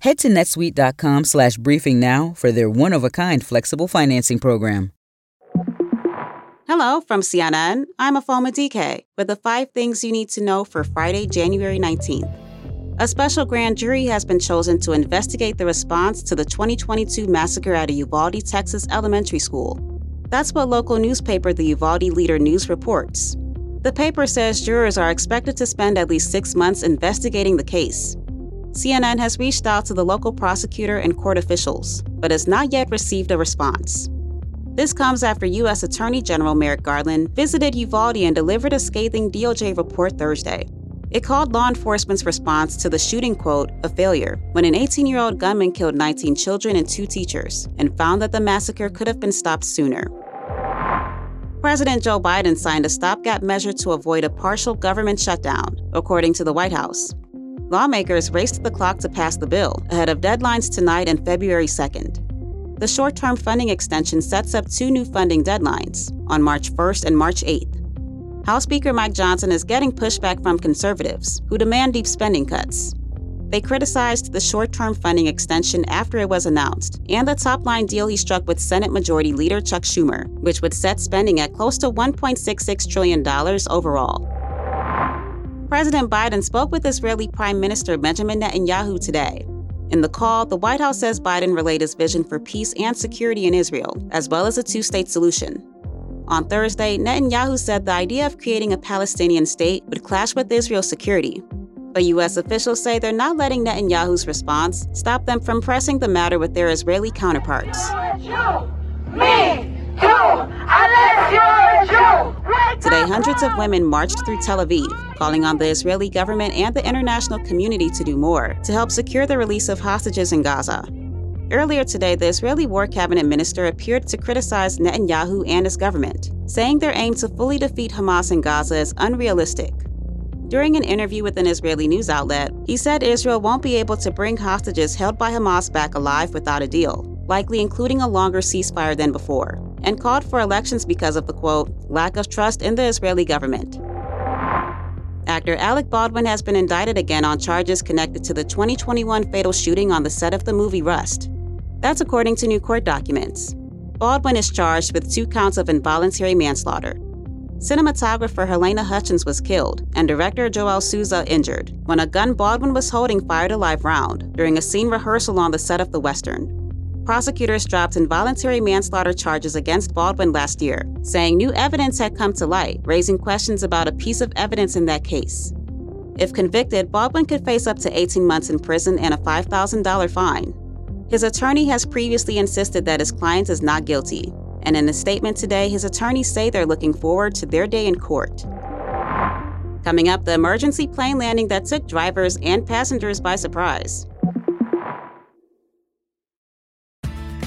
Head to netsuite.com slash briefing now for their one of a kind flexible financing program. Hello from CNN. I'm Afoma DK with the five things you need to know for Friday, January 19th. A special grand jury has been chosen to investigate the response to the 2022 massacre at a Uvalde, Texas elementary school. That's what local newspaper the Uvalde Leader News reports. The paper says jurors are expected to spend at least six months investigating the case. CNN has reached out to the local prosecutor and court officials, but has not yet received a response. This comes after U.S. Attorney General Merrick Garland visited Uvalde and delivered a scathing DOJ report Thursday. It called law enforcement's response to the shooting, quote, a failure, when an 18 year old gunman killed 19 children and two teachers, and found that the massacre could have been stopped sooner. President Joe Biden signed a stopgap measure to avoid a partial government shutdown, according to the White House. Lawmakers raced the clock to pass the bill ahead of deadlines tonight and February 2nd. The short term funding extension sets up two new funding deadlines on March 1st and March 8th. House Speaker Mike Johnson is getting pushback from conservatives who demand deep spending cuts. They criticized the short term funding extension after it was announced and the top line deal he struck with Senate Majority Leader Chuck Schumer, which would set spending at close to $1.66 trillion overall. President Biden spoke with Israeli Prime Minister Benjamin Netanyahu today. In the call, the White House says Biden relayed his vision for peace and security in Israel, as well as a two state solution. On Thursday, Netanyahu said the idea of creating a Palestinian state would clash with Israel's security. But U.S. officials say they're not letting Netanyahu's response stop them from pressing the matter with their Israeli counterparts. Today, hundreds of women marched through Tel Aviv, calling on the Israeli government and the international community to do more to help secure the release of hostages in Gaza. Earlier today, the Israeli War Cabinet minister appeared to criticize Netanyahu and his government, saying their aim to fully defeat Hamas in Gaza is unrealistic. During an interview with an Israeli news outlet, he said Israel won't be able to bring hostages held by Hamas back alive without a deal, likely including a longer ceasefire than before and called for elections because of the quote, lack of trust in the Israeli government. Actor Alec Baldwin has been indicted again on charges connected to the 2021 fatal shooting on the set of the movie Rust. That's according to new court documents. Baldwin is charged with two counts of involuntary manslaughter. Cinematographer Halyna Hutchins was killed and director Joel Souza injured when a gun Baldwin was holding fired a live round during a scene rehearsal on the set of the Western prosecutors dropped involuntary manslaughter charges against Baldwin last year, saying new evidence had come to light, raising questions about a piece of evidence in that case. If convicted, Baldwin could face up to 18 months in prison and a $5,000 fine. His attorney has previously insisted that his client is not guilty, and in a statement today, his attorneys say they're looking forward to their day in court. Coming up, the emergency plane landing that took drivers and passengers by surprise.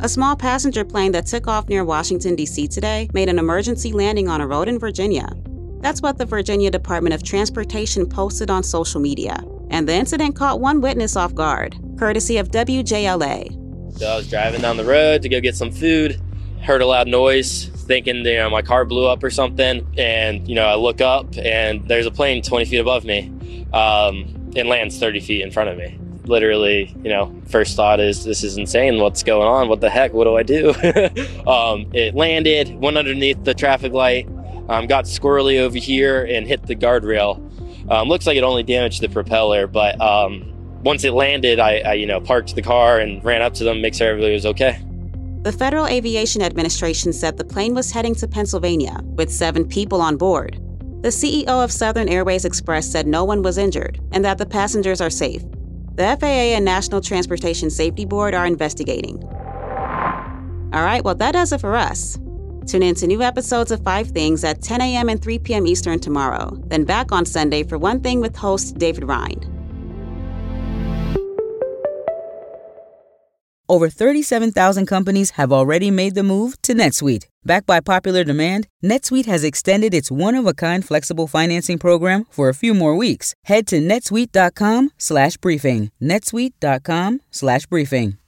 A small passenger plane that took off near Washington, D.C. today made an emergency landing on a road in Virginia. That's what the Virginia Department of Transportation posted on social media. And the incident caught one witness off guard, courtesy of WJLA. So I was driving down the road to go get some food, heard a loud noise, thinking you know my car blew up or something, and you know I look up and there's a plane 20 feet above me, um, and lands 30 feet in front of me literally, you know, first thought is this is insane. What's going on? What the heck? What do I do? um, it landed, went underneath the traffic light, um, got squirrely over here, and hit the guardrail. Um, looks like it only damaged the propeller, but um, once it landed, I, I, you know, parked the car and ran up to them, make sure everybody was okay. The Federal Aviation Administration said the plane was heading to Pennsylvania with seven people on board. The CEO of Southern Airways Express said no one was injured and that the passengers are safe. The FAA and National Transportation Safety Board are investigating. All right, well, that does it for us. Tune in to new episodes of Five Things at 10 a.m. and 3 p.m. Eastern tomorrow, then back on Sunday for One Thing with host David Rind. Over 37,000 companies have already made the move to NetSuite. Backed by popular demand, NetSuite has extended its one-of-a-kind flexible financing program for a few more weeks. Head to netsuite.com/slash/briefing. netsuite.com/briefing.